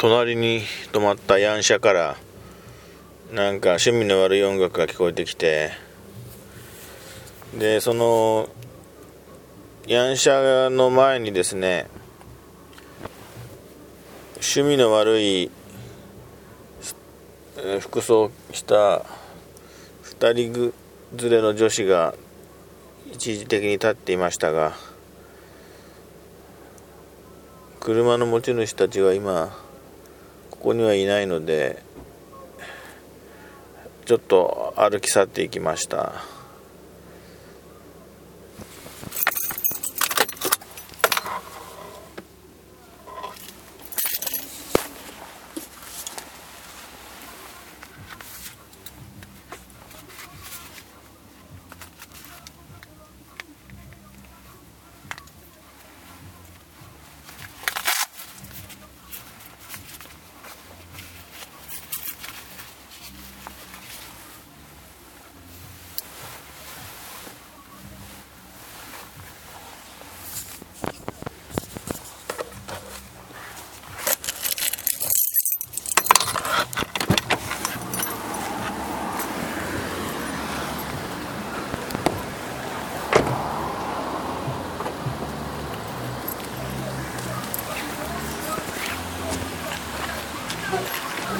隣に泊まったヤンシャからなんか趣味の悪い音楽が聞こえてきてでそのヤンシャの前にですね趣味の悪い服装した2人連れの女子が一時的に立っていましたが車の持ち主たちは今こにはいないのでちょっと歩き去っていきました。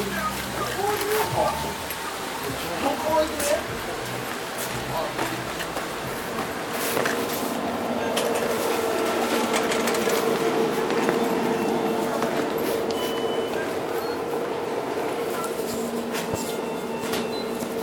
Go!